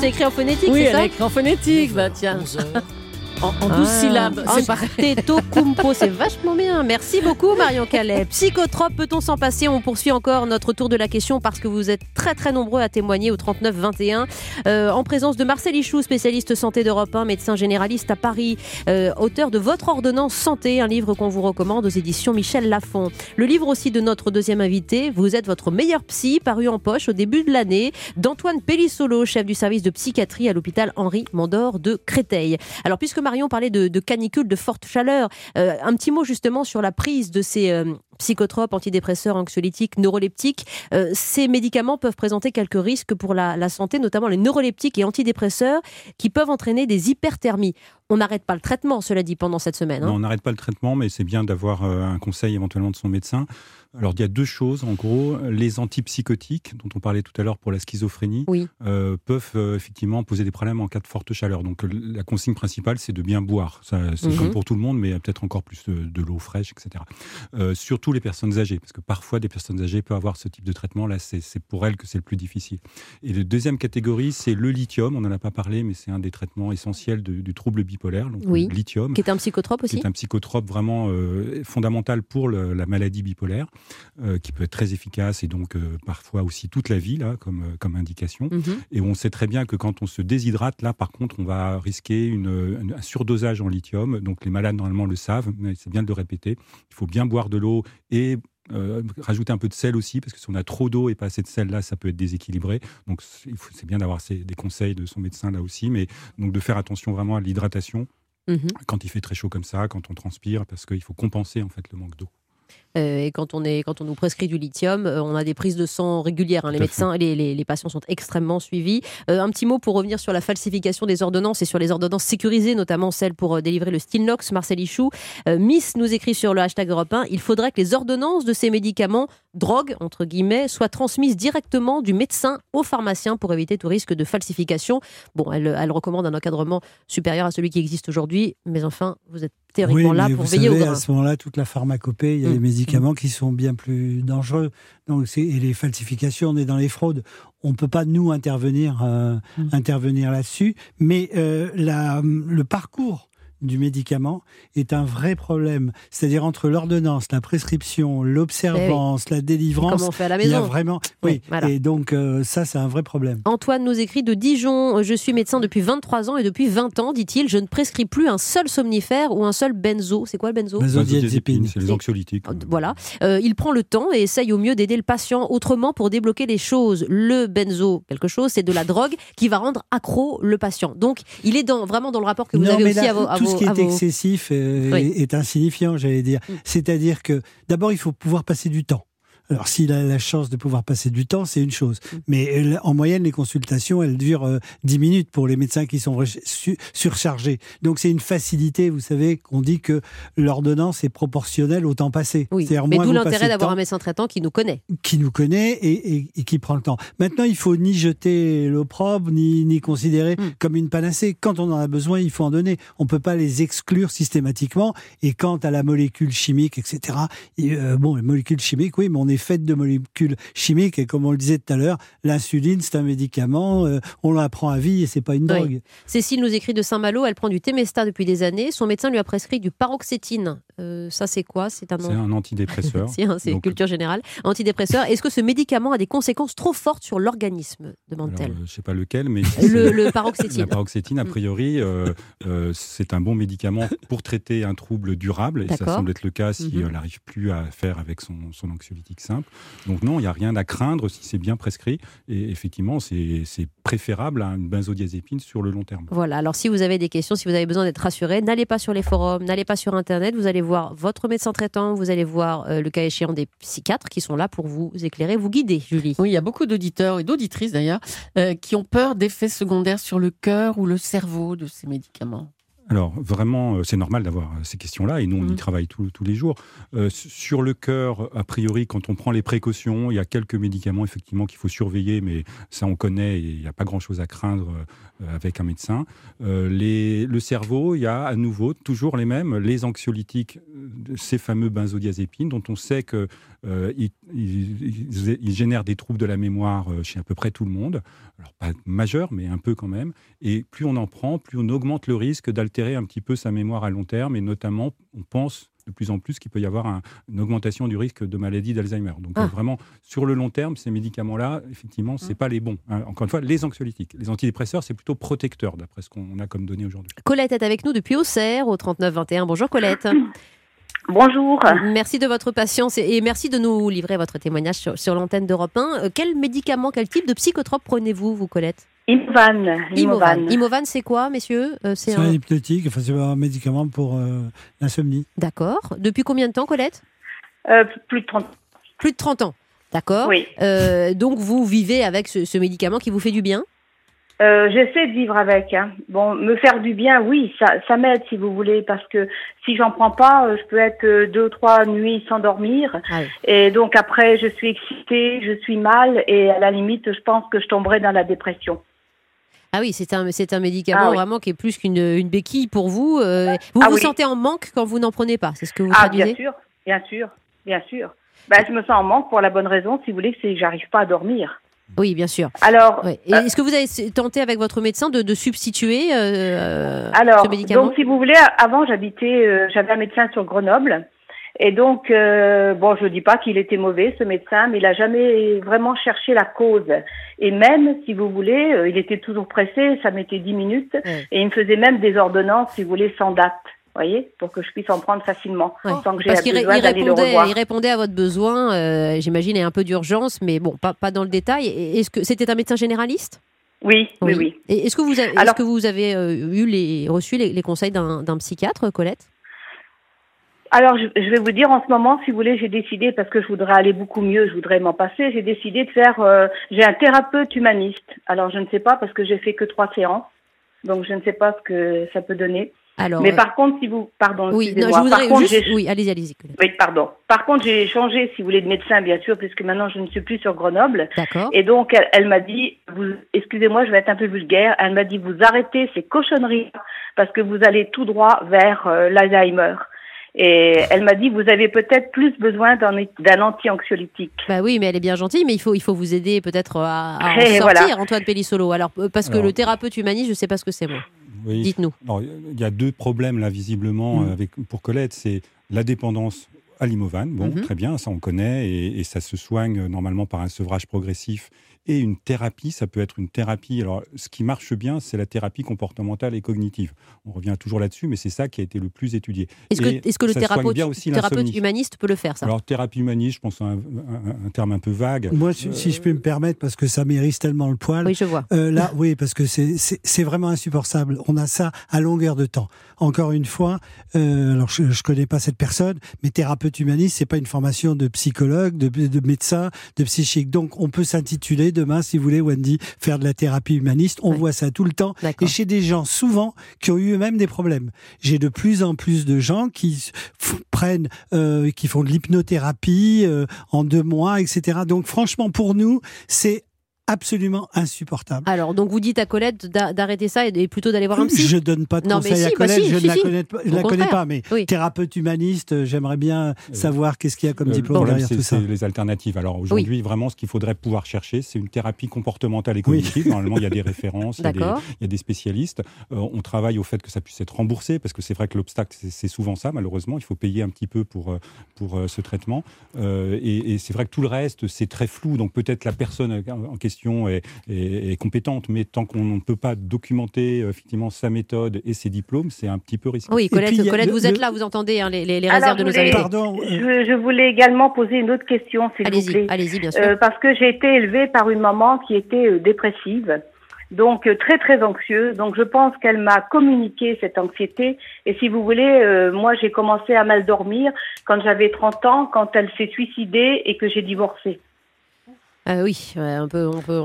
c'est écrit en phonétique, Oui, c'est elle ça est écrit en phonétique, bah tiens. En, en douze Ah. syllabes, c'est pareil. Teto Kumpo, c'est vachement bien. Merci beaucoup Marion Calais. Psychotrope, peut-on s'en passer? On poursuit encore notre tour de la question parce que vous êtes très très nombreux à témoigner au 39 21 euh, en présence de Marcel Ichou, spécialiste santé d'Europe 1, médecin généraliste à Paris, euh, auteur de Votre ordonnance santé, un livre qu'on vous recommande aux éditions Michel Lafon. Le livre aussi de notre deuxième invité, Vous êtes votre meilleur psy, paru en poche au début de l'année, d'Antoine Pellissolo, chef du service de psychiatrie à l'hôpital Henri Mandor de Créteil. Alors puisque Marion parlait de, canicule, de forte chaleur, euh, un petit mot justement sur la prise de ces euh, psychotropes, antidépresseurs, anxiolytiques, neuroleptiques. Euh, ces médicaments peuvent présenter quelques risques pour la santé, notamment les neuroleptiques et antidépresseurs, qui peuvent entraîner des hyperthermies. On n'arrête pas le traitement, cela dit, pendant cette semaine. hein. Non, on n'arrête pas le traitement, mais c'est bien d'avoir euh, un conseil éventuellement de son médecin. Alors, il y a deux choses. En gros, les antipsychotiques, dont on parlait tout à l'heure pour la schizophrénie, Oui. euh, peuvent euh, effectivement poser des problèmes en cas de forte chaleur. Donc, la consigne principale, c'est de bien boire. Ça, C'est Mhm. comme pour tout le monde, mais peut-être encore plus de, de l'eau fraîche, etc. Euh, surtout les personnes âgées, parce que parfois, des personnes âgées peuvent avoir ce type de traitement. Là, c'est c'est pour elles que c'est le plus difficile. Et la deuxième catégorie, c'est le lithium. On n'en a pas parlé, mais c'est un des traitements essentiels de- du trouble bipolaire. Donc, Oui. le lithium Qui est un psychotrope aussi c'est un psychotrope vraiment euh, fondamental pour le- la maladie bipolaire, euh, qui peut être très efficace et donc euh, parfois aussi toute la vie, là, comme, euh, comme indication. Mhm. Et on sait très bien que quand on se déshydrate, là, par contre, on va risquer une, une- un surdosage en lithium. Donc les malades, normalement, le savent, mais c'est bien de le répéter. Il faut bien boire de l'eau et euh, rajouter un peu de sel aussi, parce que si on a trop d'eau et pas assez de sel, là, ça peut être déséquilibré. Donc c'est bien d'avoir des conseils de son médecin là aussi, mais donc de faire attention vraiment à l'hydratation Mhm. quand il fait très chaud comme ça, quand on transpire, parce qu'il faut compenser en fait le manque d'eau. Euh, et quand on, est, quand on nous prescrit du lithium, euh, on a des prises de sang régulières. hein. Les médecins, les, les, les patients sont extrêmement suivis. Euh, un petit mot pour revenir sur la falsification des ordonnances et sur les ordonnances sécurisées, notamment celles pour délivrer le Stilnox. Marcel Ichou, Miss nous écrit sur le hashtag Europe 1, il faudrait que les ordonnances de ces médicaments, drogue entre guillemets, soient transmises directement du médecin au pharmacien pour éviter tout risque de falsification. Bon, elle, elle recommande un encadrement supérieur à celui qui existe aujourd'hui, mais enfin, vous êtes théoriquement oui, là pour vous veiller savez, au grain. à ce moment-là, toute la pharmacopée, il y a des médicaments qui sont bien plus dangereux. Donc, et les falsifications, on est dans les fraudes. On peut pas nous intervenir, euh, Mm. intervenir là-dessus. Mais euh, la, le parcours du médicament est un vrai problème. C'est-à-dire entre l'ordonnance, la prescription, l'observance, la délivrance. Comment on fait à la Il y a maison vraiment, Oui, oui. voilà. Et donc euh, ça, c'est un vrai problème. Antoine nous écrit de Dijon. Je suis médecin depuis 23 ans et depuis 20 ans, dit-il, je ne prescris plus un seul somnifère ou un seul benzo. C'est quoi le benzo? Benzodiazépine. c'est les anxiolytiques. Euh, Voilà. Euh, il prend le temps et essaye au mieux d'aider le patient autrement pour débloquer les choses. Le benzo, quelque chose, c'est de la drogue qui va rendre accro le patient. Donc, il est dans, vraiment dans le rapport que vous non, avez aussi là, à vos. à tout vos- ce qui est vos- excessif euh, Oui. est, est insignifiant, j'allais dire. Mm. C'est-à-dire que d'abord, il faut pouvoir passer du temps. Alors, s'il a la chance de pouvoir passer du temps, c'est une chose. Mm. Mais en moyenne, les consultations, elles durent euh, 10 minutes pour les médecins qui sont su- surchargés. Donc, c'est une facilité, vous savez, qu'on dit que l'ordonnance est proportionnelle au temps passé. Oui, mais d'où l'intérêt d'avoir un médecin traitant qui nous connaît. qui nous connaît et, et- et qui prend le temps. Maintenant, il faut ni jeter l'opprobre, ni, ni considérer Mm. comme une panacée. Quand on en a besoin, il faut en donner. On ne peut pas les exclure systématiquement. Et quant à la molécule chimique, etc., et, euh, bon, les molécules chimiques, oui, mais on est fait de molécules chimiques. Et comme on le disait tout à l'heure, l'insuline, c'est un médicament, euh, on la prend à vie et c'est pas une Oui. drogue. Cécile nous écrit de Saint-Malo, elle prend du Temesta depuis des années. Son médecin lui a prescrit du paroxétine. Euh, ça, c'est quoi? C'est un C'est un antidépresseur. C'est Donc, culture générale. Antidépresseur. Est-ce que ce médicament a des conséquences trop fortes sur l'organisme? demande-t-elle. euh, je ne sais pas lequel, mais Le, le paroxétine. La paroxétine, a Mm. priori, euh, euh, c'est un bon médicament pour traiter un trouble durable, et ça semble être le cas si Mhm. elle n'arrive plus à faire avec son, son anxiolytique simple. Donc non, il n'y a rien à craindre si c'est bien prescrit, et effectivement, c'est c'est préférable à une benzodiazépine sur le long terme. Voilà, alors si vous avez des questions, si vous avez besoin d'être rassuré, n'allez pas sur les forums, n'allez pas sur Internet, vous allez voir votre médecin traitant, vous allez voir euh, le cas échéant des psychiatres qui sont là pour vous éclairer, vous guider, Julie. Oui, il y a beaucoup d'auditeurs et d'auditrices d'ailleurs euh, qui ont peur d'effets secondaires sur le cœur ou le cerveau de ces médicaments. Alors vraiment, euh, c'est normal d'avoir euh, ces questions-là, et nous, on y Mhm. travaille tous tous les jours. Euh, sur le cœur, a priori, quand on prend les précautions, il y a quelques médicaments, effectivement, qu'il faut surveiller, mais ça, on connaît, et il n'y a pas grand-chose à craindre avec un médecin. Euh, les- le cerveau, il y a à nouveau toujours les mêmes, les anxiolytiques, ces fameux benzodiazépines, dont on sait euh, ils, génèrent des troubles de la mémoire chez à peu près tout le monde. Alors pas majeur, mais un peu quand même. Et plus on en prend, plus on augmente le risque d'altérer un petit peu sa mémoire à long terme. Et notamment, on pense de plus en plus qu'il peut y avoir un- une augmentation du risque de maladie d'Alzheimer. Donc Ah. euh, vraiment, sur le long terme, ces médicaments-là, effectivement, c'est pas les bons. hein. Encore une fois, les anxiolytiques. Les antidépresseurs, c'est plutôt protecteur, d'après ce qu'on a comme données aujourd'hui. Colette est avec nous depuis Auxerre, au 3921. Bonjour Colette. Bonjour. Merci de votre patience et et merci de nous livrer votre témoignage sur, sur l'antenne d'Europe 1. Euh, Quel médicament, quel type de psychotrope prenez-vous, vous, Colette? Imovan. Imovan. Imovan, c'est quoi, messieurs Euh, C'est un un... hypnotique, enfin, c'est un médicament pour euh, l'insomnie. D'accord. Depuis combien de temps, Colette Euh, plus de 30 Plus de 30 ans. D'accord. Oui. Euh, donc, vous vivez avec ce, ce médicament qui vous fait du bien Euh, J'essaie de vivre avec. Hein. Bon, me faire du bien, oui, ça, ça m'aide si vous voulez, parce que si j'en prends pas, je peux être deux, trois nuits sans dormir. Ah oui. Et donc après, je suis excitée, je suis mal, et à la limite, je pense que je tomberai dans la dépression. Ah oui, c'est un, c'est un médicament Ah oui. vraiment qui est plus qu'une une béquille pour vous. Euh, vous Ah vous oui. sentez en manque quand vous n'en prenez pas, c'est ce que vous ah, traduisez bien sûr, bien sûr, bien sûr. Ben, je me sens en manque pour la bonne raison, si vous voulez, c'est que j'arrive pas à dormir. Oui, bien sûr. Alors, Ouais. Euh, Est-ce que vous avez tenté avec votre médecin de, de substituer euh, Alors, ce médicament donc si vous voulez, avant j'habitais, j'avais un médecin sur Grenoble, et donc euh, bon, je dis pas qu'il était mauvais ce médecin, mais il a jamais vraiment cherché la cause. Et même si vous voulez, euh, il était toujours pressé, ça mettait dix minutes, et il me faisait même des ordonnances, si vous voulez, sans date, voyez, pour que je puisse en prendre facilement, Ouais. sans que Parce qu'il ré- répondait, il répondait à votre besoin, euh, j'imagine, et un peu d'urgence, mais bon, pas, pas dans le détail. Est-ce que c'était un médecin généraliste? Oui, oui, oui. Est-ce que vous avez, Alors- que vous avez euh, eu les, reçu les, les conseils d'un psychiatre, Colette? Alors, je, je vais vous dire, en ce moment, si vous voulez, j'ai décidé, parce que je voudrais aller beaucoup mieux, je voudrais m'en passer, j'ai décidé de faire, euh, j'ai un thérapeute humaniste. Alors, je ne sais pas, parce que j'ai fait que trois séances, donc je ne sais pas ce que ça peut donner. Alors, Mais euh, par contre, si vous, pardon, oui, non, je voudrais par contre, juste, j'ai- oui, allez-y, allez-y, Colette. oui, pardon. Par contre, j'ai changé, si vous voulez, de médecin, bien sûr, puisque maintenant je ne suis plus sur Grenoble. D'accord. Et donc, elle, elle m'a dit, vous, excusez-moi, je vais être un peu vulgaire, elle m'a dit, vous arrêtez ces cochonneries parce que vous allez tout droit vers euh, l'Alzheimer. Et elle m'a dit, vous avez peut-être plus besoin d'un anti-anxiolytique. Bah oui, mais elle est bien gentille, mais il faut, il faut vous aider peut-être à, à en Et sortir, voilà. Antoine Pellissolo. Alors, euh, parce que Alors- le thérapeute humaniste, je sais pas ce que c'est, moi. Oui. Dites-nous. Il y a deux problèmes là visiblement Mm. euh, avec pour Colette, c'est la dépendance à l'imovan, bon Mhm. très bien, ça on connaît et, et ça se soigne euh, normalement par un sevrage progressif et une thérapie, ça peut être une thérapie. Alors ce qui marche bien, c'est la thérapie comportementale et cognitive. On revient toujours là-dessus, mais c'est ça qui a été le plus étudié. Est-ce que, le thérapeute, bien aussi thérapeute humaniste peut le faire, ça? Alors thérapie humaniste, je pense à un, un- un terme un peu vague. Moi, si, si je peux me permettre, parce que ça mérite tellement le poil. Oui, je vois. Euh, là, oui, parce que c'est- vraiment insupportable. On a ça à longueur de temps. Encore une fois, euh, alors je, je connais pas cette personne, mais thérapeute humaniste, c'est pas une formation de psychologue, de, de médecin, de psychique. Donc, on peut s'intituler demain, si vous voulez, Wendy, faire de la thérapie humaniste. On Ouais. voit ça tout le temps. Et chez des gens, souvent, qui ont eu eux-mêmes des problèmes. J'ai de plus en plus de gens qui prennent, euh, qui font de l'hypnothérapie euh, en deux mois, etc. Donc, franchement, pour nous, c'est absolument insupportable. Alors, donc vous dites à Colette d'a- d'arrêter ça et plutôt d'aller voir un psy? Je donne pas de Non, à bah Colette, si, je si, ne la si. connais, pas- je Au la connais contraire. pas, mais Oui. thérapeute humaniste, euh, j'aimerais bien savoir qu'est-ce qu'il y a comme Le diplôme problème, derrière c'est tout ça. c'est les alternatives. Alors aujourd'hui, vraiment, ce qu'il faudrait pouvoir chercher, c'est une thérapie comportementale et Oui. cognitive. Normalement, il y a des références, il y a des, D'accord. il y a des spécialistes. Euh, on travaille au fait que ça puisse être remboursé, parce que c'est vrai que l'obstacle, c'est- souvent ça, malheureusement. Il faut payer un petit peu pour, euh, pour euh, ce traitement. Euh, et et c'est vrai que tout le reste, c'est très flou. Donc peut-être la personne en question est, est- est compétente, mais tant qu'on ne peut pas documenter euh, effectivement sa méthode et ses diplômes, c'est un petit peu risqué. Oui, Colette, puis, le- vous êtes là, vous entendez hein, les, les- les Alors, réserves de nos invités. Pardon, euh, Je, je voulais également poser une autre question, s'il vous Allez-y, plaît. allez-y, bien sûr. Euh, parce que j'ai été élevée par une maman qui était euh, dépressive, donc très très anxieuse. Donc je pense qu'elle m'a communiqué cette anxiété. Et si vous voulez, euh, moi j'ai commencé à mal dormir quand j'avais 30 ans, quand elle s'est suicidée et que j'ai divorcé. Ah oui, on peut, on peut,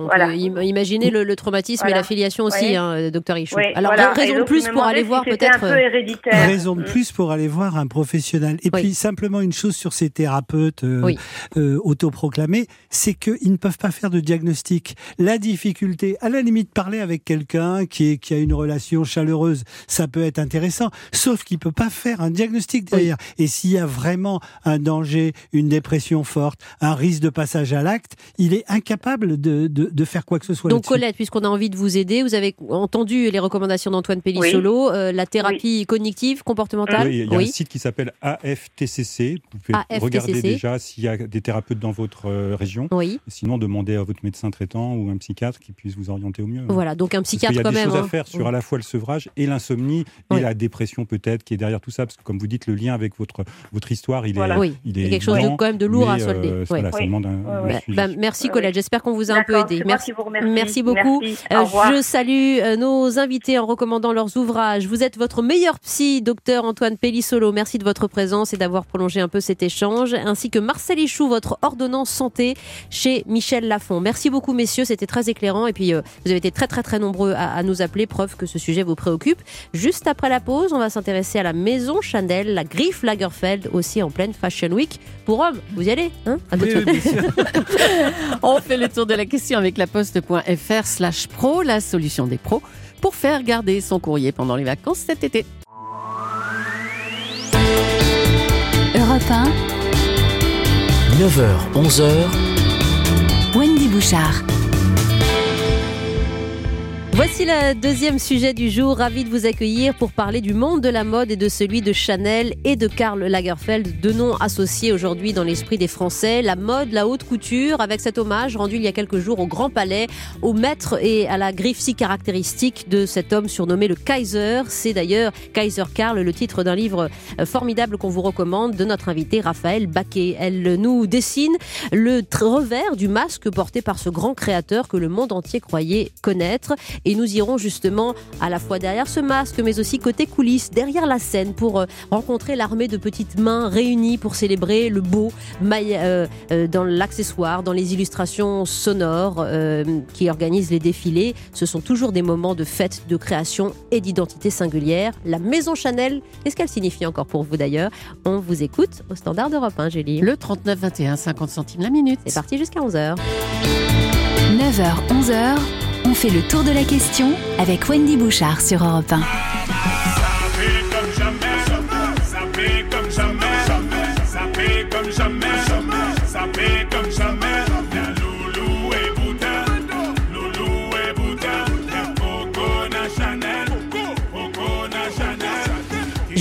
imaginer le, traumatisme et l'affiliation aussi, hein, docteur Ichou. Alors, raison de plus pour aller voir peut-être. Raison de plus pour aller voir un professionnel. Et puis, simplement une chose sur ces thérapeutes euh, euh, autoproclamés, c'est qu'ils ne peuvent pas faire de diagnostic. La difficulté, à la limite, parler avec quelqu'un qui, qui a une relation chaleureuse, ça peut être intéressant, sauf qu'il ne peut pas faire un diagnostic derrière. Et s'il y a vraiment un danger, une dépression forte, un risque de passage à l'acte, il est incapable de, de, faire quoi que ce soit. Donc Colette, puisqu'on a envie de vous aider, vous avez entendu les recommandations d'Antoine Pellissolo, euh, la thérapie cognitive, comportementale. Oui, il y a un site qui s'appelle AFTCC. Vous pouvez regarder déjà s'il y a des thérapeutes dans votre euh, région. Oui. Sinon, demandez à votre médecin traitant ou un psychiatre qui puisse vous orienter au mieux. Voilà, donc un psychiatre quand même. Il y a des choses à faire sur à la fois le sevrage et l'insomnie et la dépression peut-être qui est derrière tout ça, parce que comme vous dites, le lien avec votre votre histoire, il est, oui. il est quelque chose de, quand même de lourd à solder. Euh, voilà, ça demande un, bah, merci Colette, j'espère qu'on vous a un peu aidé. Merci, merci beaucoup. Euh, je salue euh, nos invités en recommandant leurs ouvrages. Vous êtes votre meilleur psy, docteur Antoine Pellissolo. Merci de votre présence et d'avoir prolongé un peu cet échange, ainsi que Marcel Ichou, votre ordonnance santé chez Michel Lafont. Merci beaucoup, messieurs, c'était très éclairant. Et puis, vous avez été très, très, très nombreux à, à nous appeler, preuve que ce sujet vous préoccupe. Juste après la pause, on va s'intéresser à la maison Chanel, la griffe Lagerfeld, aussi en pleine Fashion Week. Pour hommes, vous y allez hein? On fait le tour de la question avec la poste.fr slash pro, la solution des pros, pour faire garder son courrier pendant les vacances cet été. Europe 1. 9h, 11h. Wendy Bouchard. Voici le deuxième sujet du jour. Ravi de vous accueillir pour parler du monde de la mode et de celui de Chanel et de Karl Lagerfeld, deux noms associés aujourd'hui dans l'esprit des Français. La mode, la haute couture, avec cet hommage rendu il y a quelques jours au Grand Palais, au maître et à la griffe si caractéristique de cet homme surnommé le Kaiser. C'est d'ailleurs Kaiser Karl, le titre d'un livre euh, formidable qu'on vous recommande de notre invité Raphaël Baquet. Elle nous dessine le revers du masque porté par ce grand créateur que le monde entier croyait connaître. Nous irons justement à la fois derrière ce masque, mais aussi côté coulisses, derrière la scène, pour euh, rencontrer l'armée de petites mains réunies pour célébrer le beau euh, euh, dans l'accessoire, dans les illustrations sonores qui organisent les défilés. Ce sont toujours des moments de fête, de création et d'identité singulière. La maison Chanel, qu'est-ce qu'elle signifie encore pour vous d'ailleurs? On vous écoute au standard d'Europe 1, Julie. Le 39 21, 50 centimes la minute. C'est parti jusqu'à 11h. 9h, 11h. On fait le tour de la question avec Wendy Bouchard sur Europe 1.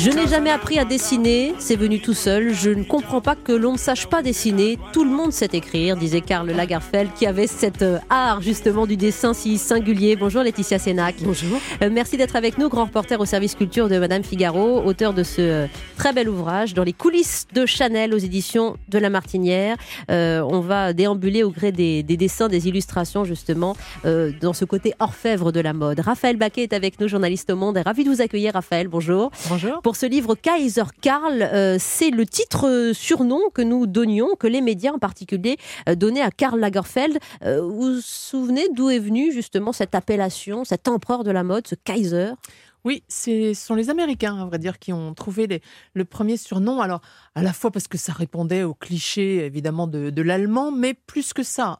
Je n'ai jamais appris à dessiner, c'est venu tout seul. Je ne comprends pas que l'on ne sache pas dessiner. Tout le monde sait écrire, disait Karl Lagerfeld, qui avait cet euh, art justement du dessin si singulier. Bonjour Laetitia Sénac. Bonjour. Euh, merci d'être avec nous, grand reporter au service culture de Madame Figaro, auteur de ce euh, très bel ouvrage, Dans les coulisses de Chanel aux éditions de La Martinière. on va déambuler au gré des, dessins, des illustrations justement, dans ce côté orfèvre de la mode. Raphaël Baquet est avec nous, journaliste au Monde. Ravi de vous accueillir, Raphaël. Bonjour. Bonjour pour ce livre Kaiser Karl. Euh, c'est le titre euh, surnom que nous donnions, que les médias en particulier euh, donnaient à Karl Lagerfeld. vous vous souvenez d'où est venue justement cette appellation, cet empereur de la mode, ce Kaiser? Oui, ce sont les Américains, à vrai dire, qui ont trouvé le premier surnom. Alors, à la fois parce que ça répondait au cliché, évidemment, de, l'allemand, mais plus que ça,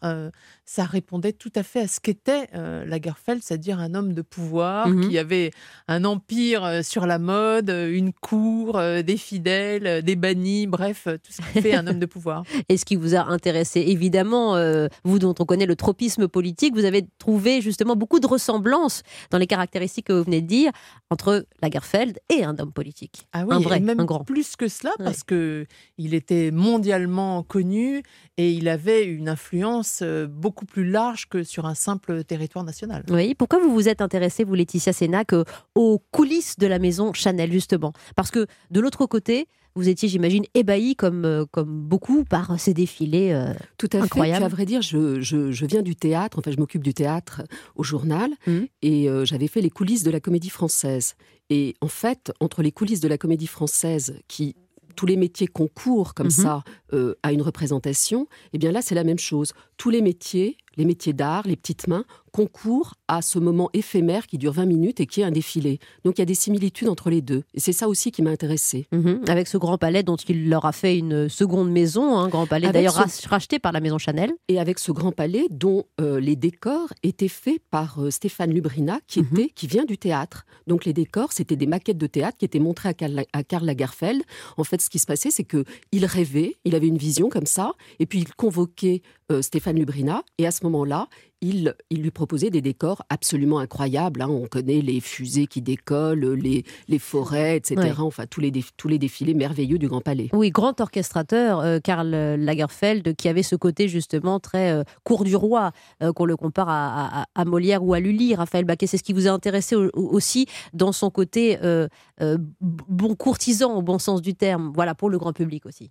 ça répondait tout à fait à ce qu'était euh, Lagerfeld, c'est-à-dire un homme de pouvoir mmh qui avait un empire euh, sur la mode, une cour, des fidèles, des bannis, bref, tout ce qui fait un homme de pouvoir. Et ce qui vous a intéressé, évidemment, vous dont on connaît le tropisme politique, vous avez trouvé justement beaucoup de ressemblances dans les caractéristiques que vous venez de dire entre Lagerfeld et un homme politique. Ah oui, un vrai, même un grand. plus que cela, parce que il était mondialement connu et il avait une influence euh, beaucoup plus large que sur un simple territoire national. Oui, pourquoi vous vous êtes intéressée, vous Laetitia Sénac, aux coulisses de la maison Chanel, justement? Parce que de l'autre côté, vous étiez, j'imagine, ébahi comme, euh, comme beaucoup par ces défilés euh, Tout à incroyables. fait. à vrai dire, je, je, viens du théâtre, enfin, je m'occupe du théâtre au journal, mmh. et euh, j'avais fait les coulisses de la comédie française. Et en fait, entre les coulisses de la comédie française, qui tous les métiers concourent comme Mhm. ça euh, à une représentation, et bien là c'est la même chose. Tous les métiers, les métiers d'art, les petites mains, concourent à ce moment éphémère qui dure 20 minutes et qui est un défilé. Donc il y a des similitudes entre les deux. Et c'est ça aussi qui m'a intéressée. Mhm. Avec ce grand palais dont il leur a fait une seconde maison, un grand palais d'ailleurs ce- racheté par la maison Chanel. Et avec ce grand palais dont euh, les décors étaient faits par euh, Stéphane Lubrina, qui, Mhm. était, qui vient du théâtre. Donc les décors, c'était des maquettes de théâtre qui étaient montrées à Karl, à Karl Lagerfeld. En fait, ce qui se passait, c'est que il rêvait, il avait une vision comme ça, et puis il convoquait euh, Stéphane Lubrina, et à ce moment-là, il, il lui proposait des décors absolument incroyables. hein. On connaît les fusées qui décollent, les, les forêts, etc. Ouais. Enfin, tous les, tous les défilés merveilleux du Grand Palais. Oui, grand orchestrateur, euh, Karl Lagerfeld, qui avait ce côté justement très euh, cour du roi, euh, qu'on le compare à, à- à Molière ou à Lully. Raphaël Baquet, c'est ce qui vous a intéressé au- au- aussi dans son côté euh, euh, bon courtisan au bon sens du terme, voilà, pour le grand public aussi.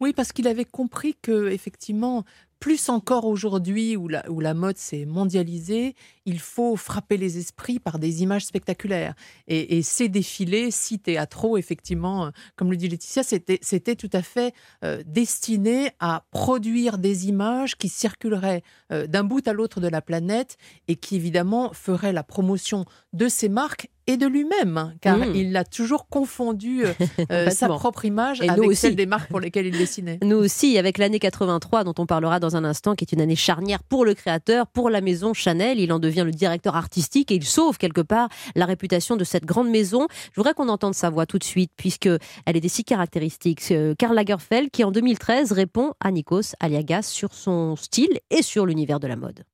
Oui, parce qu'il avait compris que effectivement, plus encore aujourd'hui où la, où la mode s'est mondialisée, il faut frapper les esprits par des images spectaculaires. Et, et ces défilés, si théâtraux, effectivement, euh, comme le dit Laetitia, c'était tout à fait euh, destiné à produire des images qui circuleraient euh, d'un bout à l'autre de la planète et qui évidemment feraient la promotion de ces marques et de lui-même, hein, car Mm. il a toujours confondu euh, sa propre image Et avec celle des marques pour lesquelles il dessinait. Nous aussi, avec l'année 83, dont on parlera dans un instant, qui est une année charnière pour le créateur, pour la maison Chanel. Il en devient le directeur artistique et il sauve quelque part la réputation de cette grande maison. Je voudrais qu'on entende sa voix tout de suite, puisque elle était si caractéristique. Euh, Karl Lagerfeld, qui en 2013 répond à Nikos Aliagas sur son style et sur l'univers de la mode.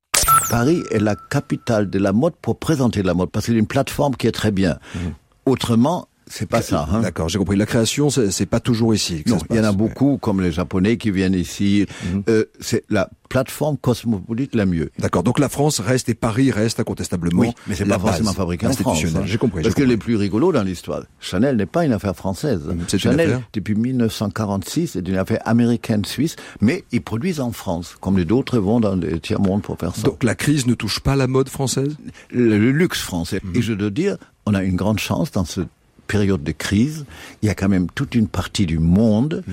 Paris est la capitale de la mode pour présenter la mode, parce qu'il y a une plateforme qui est très bien. Autrement, c'est pas ça. Hein. D'accord, j'ai compris. La création, c'est c'est pas toujours ici. que ça Non, il y en a beaucoup, comme les Japonais qui viennent ici. Mhm. Euh, c'est la plateforme cosmopolite la mieux. D'accord. Donc la France reste et Paris reste incontestablement. Oui, mais c'est pas forcément base fabriqué en France. hein. J'ai compris. Parce que les plus rigolos dans l'histoire, Chanel n'est pas une affaire française. C'est une Chanel, affaire depuis 1946, est une affaire américaine-suisse, mais ils produisent en France, comme les autres vont dans les tiers-mondes pour faire ça. Donc la crise ne touche pas la mode française? Le, le luxe français. Mhm. Et je dois dire, on a une grande chance dans cette période de crise. Il y a quand même toute une partie du monde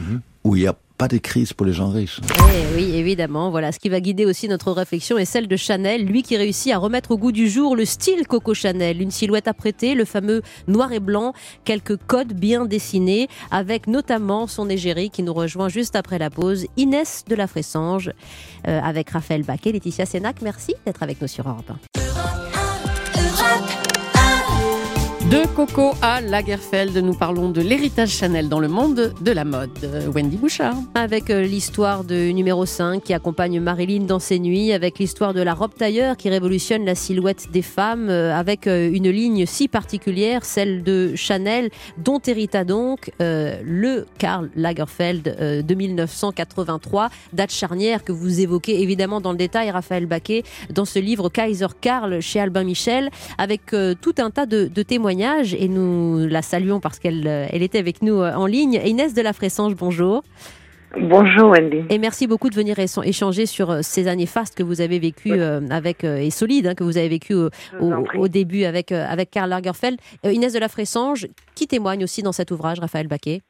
où il n'y a pas de crise pour les gens riches. Eh oui, évidemment. Voilà, ce qui va guider aussi notre réflexion est celle de Chanel, lui qui réussit à remettre au goût du jour le style Coco Chanel, une silhouette apprêtée, le fameux noir et blanc, quelques codes bien dessinés, avec notamment son égérie qui nous rejoint juste après la pause, Inès de la Fressange, euh, avec Raphaël Baquet, Laetitia Sénac. Merci d'être avec nous sur Europe 1. De Coco à Lagerfeld, nous parlons de l'héritage Chanel dans le monde de la mode. Wendy Bouchard. Avec euh, l'histoire de numéro 5 qui accompagne Marilyn dans ses nuits, avec l'histoire de la robe tailleur qui révolutionne la silhouette des femmes, euh, avec euh, une ligne si particulière, celle de Chanel, dont hérita donc le Karl Lagerfeld de 1983, date charnière que vous évoquez évidemment dans le détail, Raphaël Baquet, dans ce livre Kaiser Karl chez Albin Michel, avec tout un tas de témoignages et nous la saluons parce qu'elle euh, elle était avec nous euh, en ligne. Inès de la Fressange, bonjour. Bonjour Wendy. Et merci beaucoup de venir écha- échanger sur euh, ces années fastes que vous avez vécues avec et solides hein, que vous avez vécues au, début avec avec Karl Lagerfeld. Inès de la Fressange qui témoigne aussi dans cet ouvrage, Raphaël Baquet?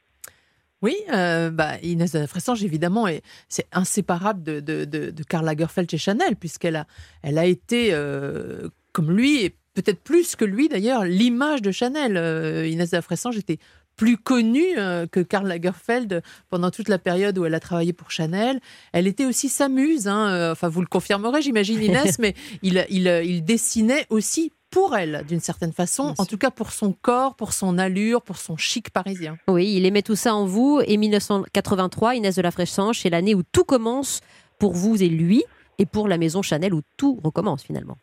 Oui, euh, bah, Inès de la Fressange, évidemment, est- c'est inséparable de, de, de, de Karl Lagerfeld chez Chanel, puisqu'elle a, elle a été, euh, comme lui, et peut-être plus que lui d'ailleurs, l'image de Chanel. Euh, Inès de la Fressange était plus connue euh, que Karl Lagerfeld pendant toute la période où elle a travaillé pour Chanel. Elle était aussi sa muse, hein, euh, enfin vous le confirmerez j'imagine Inès, mais il, il, il dessinait aussi pour elle d'une certaine façon, en tout cas pour son corps, pour son allure, pour son chic parisien. Oui, il aimait tout ça en vous. Et 1983, Inès de la Fressange, c'est l'année où tout commence pour vous et lui, et pour la maison Chanel où tout recommence finalement.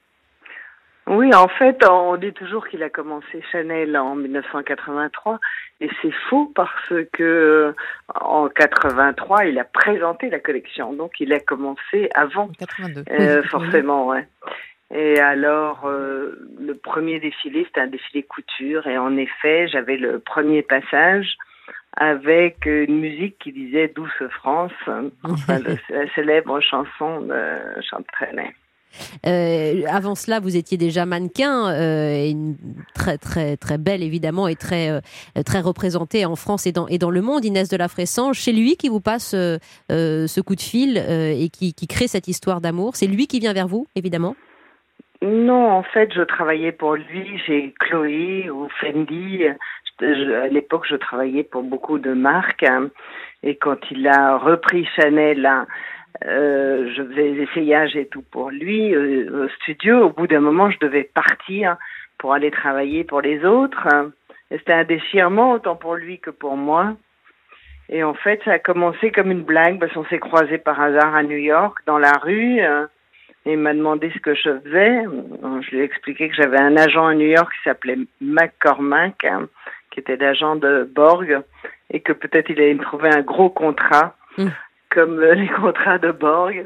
Oui, en fait, on dit toujours qu'il a commencé Chanel en 1983, et c'est faux parce que en 83, il a présenté la collection, donc il a commencé avant, 82. euh, Oui. forcément. Ouais. Et alors, euh, le premier défilé, c'était un défilé couture, et en effet, j'avais le premier passage avec une musique qui disait Douce France, enfin, la célèbre chanson de Chantal. Euh, avant cela, vous étiez déjà mannequin, euh, très très très belle évidemment et très euh, très représentée en France et dans et dans le monde. Inès de la Fressange, c'est lui qui vous passe ce coup de fil et qui, qui crée cette histoire d'amour. C'est lui qui vient vers vous, évidemment? Non, en fait, je travaillais pour lui chez Chloé ou Fendi. À l'époque, je travaillais pour beaucoup de marques. hein. Et quand il a repris Chanel, hein, euh, je faisais des essayages et tout pour lui euh, au studio. Au bout d'un moment, je devais partir pour aller travailler pour les autres. c'était un déchirement autant pour lui que pour moi. Et en fait, ça a commencé comme une blague parce qu'on s'est croisés par hasard à New York dans la rue. et il m'a demandé ce que je faisais. Je lui ai expliqué que j'avais un agent à New York qui s'appelait McCormack, hein, qui était l'agent de Borg, et que peut-être il allait me trouver un gros contrat, Mm. Comme euh, les contrats de Borg,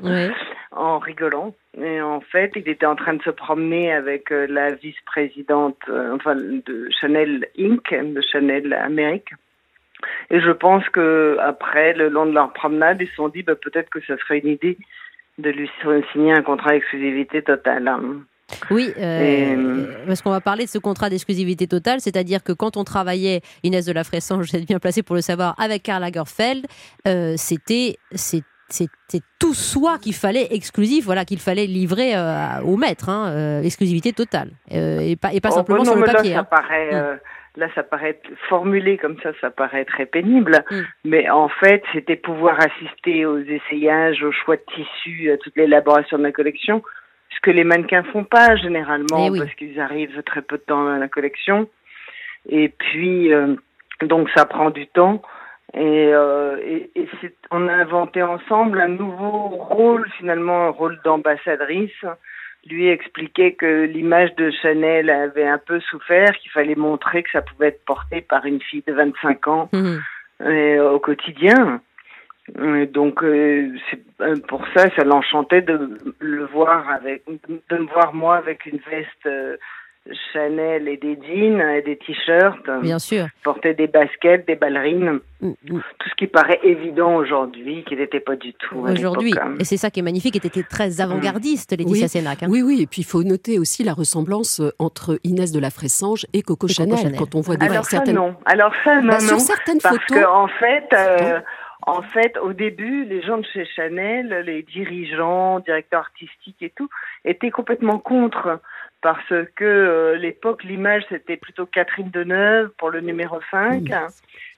en rigolant. Et en fait, il était en train de se promener avec euh, la vice-présidente, euh, enfin, de Chanel Inc., de Chanel Amérique. Et je pense que après, le long de leur promenade, ils se sont dit bah, peut-être que ça serait une idée de lui signer un contrat d'exclusivité totale. Oui, euh, Et- parce qu'on va parler de ce contrat d'exclusivité totale, c'est-à-dire que quand on travaillait, Inès de la Fressange, vous êtes bien placée pour le savoir, avec Karl Lagerfeld, euh, c'était tout soi qu'il fallait exclusif, voilà, qu'il fallait livrer euh, au maître, hein, euh, exclusivité totale, Euh, et pas, et pas Oh, simplement non, sur le papier. Là, ça hein. paraît, Mm. là, ça paraît formulé comme ça, ça paraît très pénible. Mm. Mais en fait, c'était pouvoir assister aux essayages, aux choix de tissus, à toute l'élaboration de la collection, ce que les mannequins font pas généralement Eh oui. parce qu'ils arrivent très peu de temps dans la collection. Et puis, euh, donc, ça prend du temps. Et, euh, et, on a inventé ensemble un nouveau rôle, finalement, un rôle d'ambassadrice. Lui expliquait que l'image de Chanel avait un peu souffert, qu'il fallait montrer que ça pouvait être porté par une fille de 25 ans Mhm. euh, au quotidien. Euh, Donc euh, c'est euh, pour ça, ça l'enchantait de le voir avec, de me voir moi avec une veste euh, Chanel et des jeans et des t-shirts, Bien sûr. porter des baskets, des ballerines, Mm, mm. tout ce qui paraît évident aujourd'hui, qui n'était pas du tout Aujourd'hui, hein. et c'est ça qui est magnifique, et était très avant-gardiste, Laetitia Oui. Sénac. hein. Oui, oui, et puis il faut noter aussi la ressemblance entre Inès de la Fressange et Coco, Et Coco Chanel. Quand on voit des Alors ça certaines. non. Alors ça non, Bah, sur non. certaines Parce photos. que en fait, euh, en fait, au début, les gens de chez Chanel, les dirigeants, directeurs artistiques et tout, étaient complètement contre parce que euh, l'époque, l'image c'était plutôt Catherine Deneuve pour le numéro 5 hein,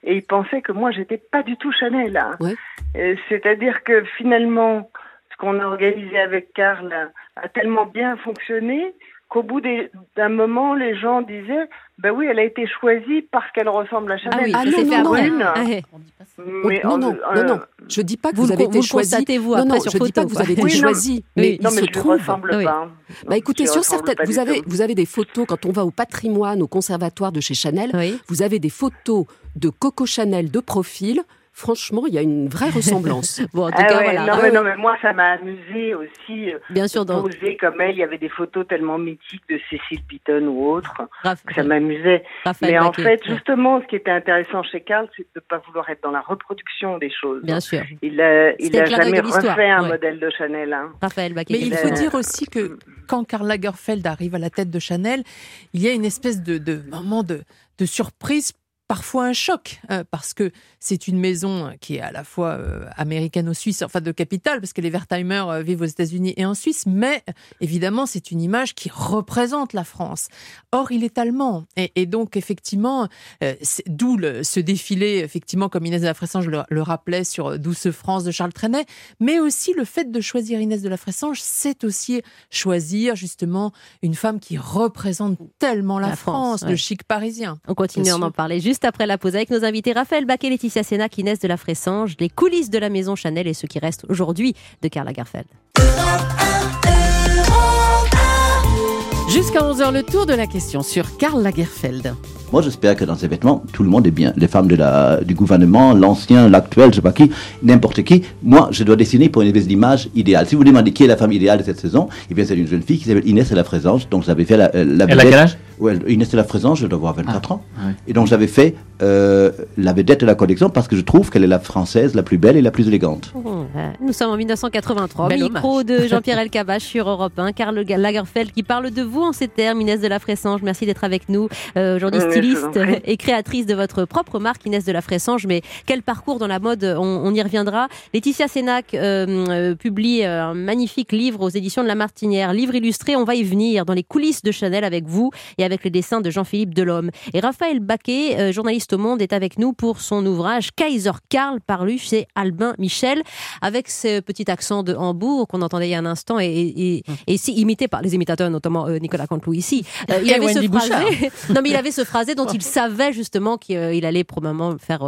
et ils pensaient que moi j'étais pas du tout Chanel. hein. Ouais. C'est-à-dire que finalement, ce qu'on a organisé avec Karl a tellement bien fonctionné qu'au bout d'un moment, les gens disaient ben oui, elle a été choisie parce qu'elle ressemble à Chanel. Ah oui, Ah ça non, non, non. Ouais. Mais non, en- non, euh, non, non. Je dis pas que Vous vous, avez été choisi. vous, non, non, je dis pas photo, que vous avez été Oui, non. choisi, mais Oui. il non, se mais trouve. ressemble Oui. pas. Bah écoutez, Je sur certaines, vous avez, tout. vous avez des photos quand on va au patrimoine, au conservatoire de chez Chanel. Oui. Vous avez des photos de Coco Chanel de profil. Franchement, il y a une vraie ressemblance. Bon, en tout Ah cas, ouais, voilà. non, Ah mais, oui. non, mais moi, ça m'a amusé aussi. euh, Bien sûr, dans poser comme elle. Il y avait des photos tellement mythiques de Cécile Beaton ou autres. Raph- que Ça m'amusait. Raphaël Mais en Baquet. fait, justement, ce qui était intéressant chez Karl, c'est de ne pas vouloir être dans la reproduction des choses. Bien sûr. Il a, il jamais refait un ouais. modèle de Chanel. Hein. Raphaël Baquet. Mais il faut dire aussi que quand Karl Lagerfeld arrive à la tête de Chanel, il y a une espèce de, de moment de, de surprise, parfois un choc, euh, parce que c'est une maison qui est à la fois euh, américano-suisse, enfin de capitale, parce que les Wertheimer euh, vivent aux États-Unis et en Suisse, mais évidemment c'est une image qui représente la France. Or, il est allemand, et, et donc effectivement, euh, d'où ce défilé, effectivement, comme Inès de la Fressange le, le rappelait sur Douce France de Charles Trenet, mais aussi le fait de choisir Inès de la Fressange, c'est aussi choisir justement une femme qui représente tellement la, La France, France, ouais. le chic parisien. On continue à en parler juste après la pause avec nos invités Raphaël Baquet, Laetitia Sénac, Inès de la Fressange, les coulisses de la maison Chanel et ce qui reste aujourd'hui de Karl Lagerfeld. Jusqu'à 11h, le tour de la question sur Karl Lagerfeld. Moi, j'espère que dans ces vêtements, tout le monde est bien. Les femmes de la, du gouvernement, l'ancien, l'actuel, je sais pas qui, n'importe qui. Moi, je dois dessiner pour une espèce d'image idéale. Si vous demandez qui est la femme idéale de cette saison, eh bien, c'est une jeune fille qui s'appelle Inès de la Frésange. Donc, j'avais fait la, euh, la Elle a quel âge? Ouais, Inès de la Frésange, je dois avoir 24 ans. Et donc j'avais fait euh, la vedette de la collection parce que je trouve qu'elle est la française la plus belle et la plus élégante. Euh, Nous sommes en 1983. Bel Micro de Jean-Pierre Elkabbach sur Europe 1. Karl Lagerfeld qui parle de vous en ces termes. Inès de la Fressange, merci d'être avec nous. Euh, Aujourd'hui Oui, styliste et créatrice de votre propre marque, Inès de la Fressange. Mais quel parcours dans la mode, on, on y reviendra. Laetitia Sénac euh, euh, publie un magnifique livre aux éditions de La Martinière. Livre illustré, on va y venir dans les coulisses de Chanel avec vous et avec les dessins de Jean-Philippe Delhomme. Et Raphaël Baquet, euh, journaliste au Monde, est avec nous pour son ouvrage Kaiser Karl, paru chez Albin Michel, avec ce petit accent de Hambourg qu'on entendait il y a un instant et, et, et- et si imité par les imitateurs, notamment euh, Nicolas Canteloup ici. Euh, il avait ce phrasé, non mais il avait ce phrasé dont il savait justement qu'il il allait probablement faire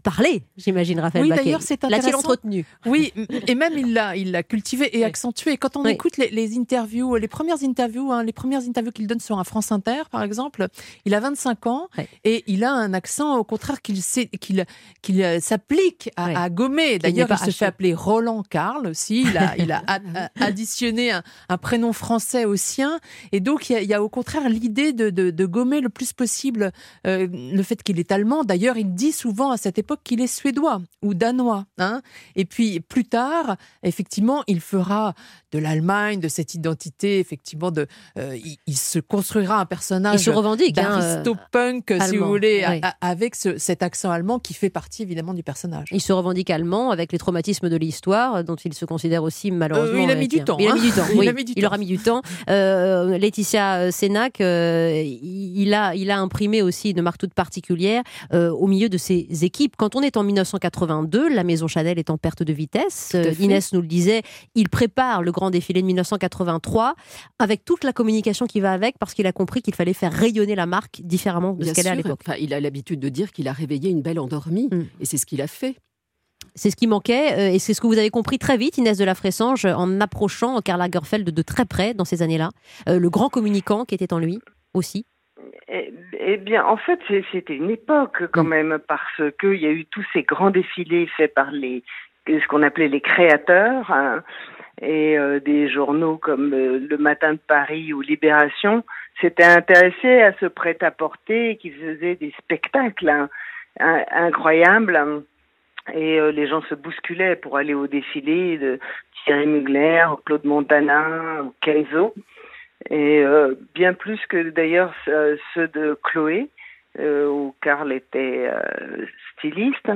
parler, j'imagine Raphaël Oui, d'ailleurs, c'est L'a-t-il intéressant. entretenu Oui, et même il l'a, il l'a cultivé et accentué. Quand on Oui. écoute les, les interviews, les premières interviews, hein, les premières interviews qu'il donne sur un France Inter, par exemple, il a 25 ans et il a un accent, au contraire, qu'il sait, qu'il, qu'il euh, s'applique à, gommer. D'ailleurs, il se haché. fait appeler Roland Karl aussi. Il a, il a a- a- additionné un, un prénom français au sien. Et donc, il y a, il y a au contraire l'idée de, de- de gommer le plus possible euh, le fait qu'il est allemand. D'ailleurs, il dit souvent à cette époque qu'il est suédois ou danois. Hein et puis plus tard, effectivement, il fera de l'Allemagne, de cette identité, effectivement, de, euh, il, il se construira un personnage Il se revendique. hein, euh, d'aristo-punk, si allemand, vous voulez, a- oui. a- avec ce- cet accent allemand qui fait partie évidemment du personnage. Il se revendique allemand avec les traumatismes de l'histoire, dont il se considère aussi malheureusement. Euh, il a mis euh, du temps, Il a hein. mis du temps. Il oui. a mis du Il temps. aura mis du temps. Euh, Laetitia euh, Sénac, euh, il a, il a imprimé aussi une marque toute particulière euh, au milieu de ses équipes. Quand on est en 1982, la maison Chanel est en perte de vitesse. Euh. Inès nous le disait. Il prépare le grand défilé de 1983 avec toute la communication qui va avec, parce qu'il a compris qu'il fallait faire rayonner la marque différemment de Bien ce qu'elle est à l'époque. Enfin, il a l'habitude de dire qu'il a réveillé une belle endormie, Mm. et c'est ce qu'il a fait. C'est ce qui manquait euh, et c'est ce que vous avez compris très vite, Inès de la Fressange, en approchant Karl Lagerfeld de très près dans ces années-là. Euh, le grand communicant qui était en lui aussi. Eh, eh bien, en fait, c'était une époque quand même parce que il y a eu tous ces grands défilés faits par les ce qu'on appelait les créateurs hein, et euh, des journaux comme euh, Le Matin de Paris ou Libération s'étaient intéressés à ce prêt-à-porter qui faisait des spectacles hein, in- incroyables hein. et euh, les gens se bousculaient pour aller au défilé de Thierry Mugler, Claude Montana ou Kenzo et euh, bien plus que d'ailleurs ce- ceux de Chloé, euh, où Karl était euh, styliste.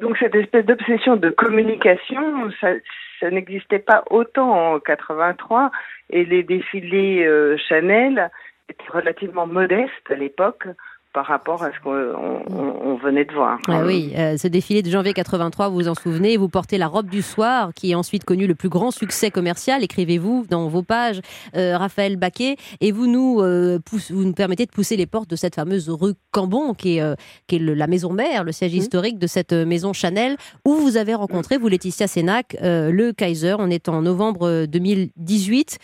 Donc cette espèce d'obsession de communication, ça, ça n'existait pas autant en 83, et les défilés euh, Chanel étaient relativement modestes à l'époque par rapport à ce qu'on on- on- on venait de voir. Ah oui, euh, ce défilé de janvier 83, vous vous en souvenez, vous portez la robe du soir qui a ensuite connu le plus grand succès commercial, écrivez-vous dans vos pages, euh, Raphaël Baquet, et vous nous, euh, pousse- vous nous permettez de pousser les portes de cette fameuse rue Cambon, qui est, qui est le- la maison mère, le siège historique de cette maison Chanel, où vous avez rencontré, vous Laetitia Sénac, le Kaiser, on est en novembre euh, 2018.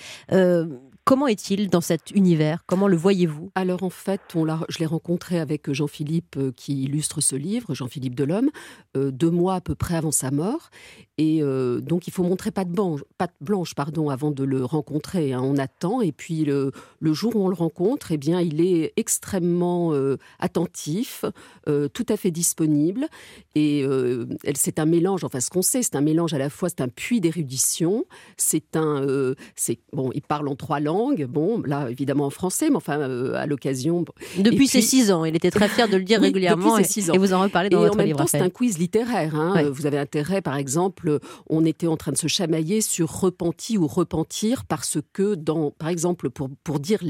Euh, Comment est-il dans cet univers? Comment le voyez-vous? Alors en fait, on je l'ai rencontré avec Jean-Philippe euh, qui illustre ce livre, Jean-Philippe Delhomme, euh, deux mois à peu près avant sa mort. Et euh, donc il faut montrer patte blanche, patte blanche pardon, avant de le rencontrer. hein. On attend et puis le, le jour où on le rencontre, eh bien, il est extrêmement euh, attentif, euh, tout à fait disponible. Et euh, c'est un mélange, enfin ce qu'on sait, c'est un mélange à la fois, c'est un puits d'érudition, c'est un, euh, c'est bon, il parle en trois langues, bon, là évidemment en français, mais enfin euh, à l'occasion. Depuis Et ses puis- six ans, il était très fier de le dire Oui, régulièrement depuis et, ses six ans. et vous en reparlez dans Et votre en même temps, c'est un quiz littéraire. hein. Ouais. Vous avez intérêt, par exemple, on était en train de se chamailler sur repenti ou repentir parce que, dans, par exemple, pour, pour dire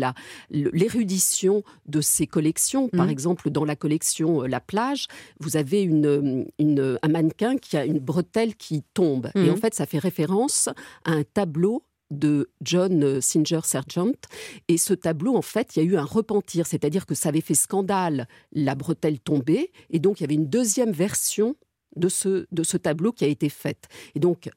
l'érudition de ces collections, par Mhm. exemple, dans la collection euh, La plage, vous avez une, une- un mannequin qui a une bretelle qui tombe. Et en fait, ça fait référence à un tableau de John euh, Singer Sargent. Et ce tableau, en fait, il y a eu un repentir, c'est-à-dire que ça avait fait scandale, la bretelle tombée, et donc il y avait une deuxième version de ce, de ce tableau qui a été faite. Et donc,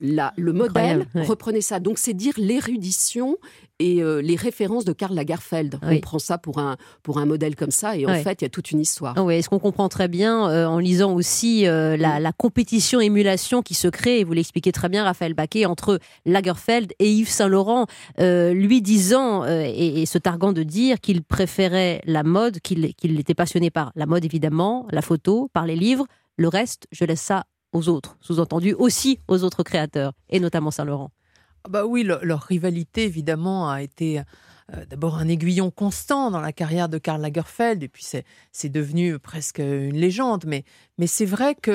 la, le modèle ouais. reprenait ça. Donc c'est dire l'érudition et euh, les références de Karl Lagerfeld. Oui. On prend ça pour un, pour un modèle comme ça et en fait, il y a toute une histoire. Ah ouais, ce qu'on comprend très bien euh, en lisant aussi euh, la, la compétition-émulation qui se crée, et vous l'expliquez très bien, Raphaël Baquet, entre Lagerfeld et Yves Saint-Laurent, lui disant et, et se targuant de dire qu'il préférait la mode, qu'il qu'il était passionné par la mode évidemment, la photo, par les livres, le reste, je laisse ça aux autres, sous-entendu aussi aux autres créateurs, et notamment Saint-Laurent. Ah Bah oui, le- leur rivalité, évidemment, a été euh, d'abord un aiguillon constant dans la carrière de Karl Lagerfeld, et puis c'est c'est devenu presque une légende. Mais, mais c'est vrai que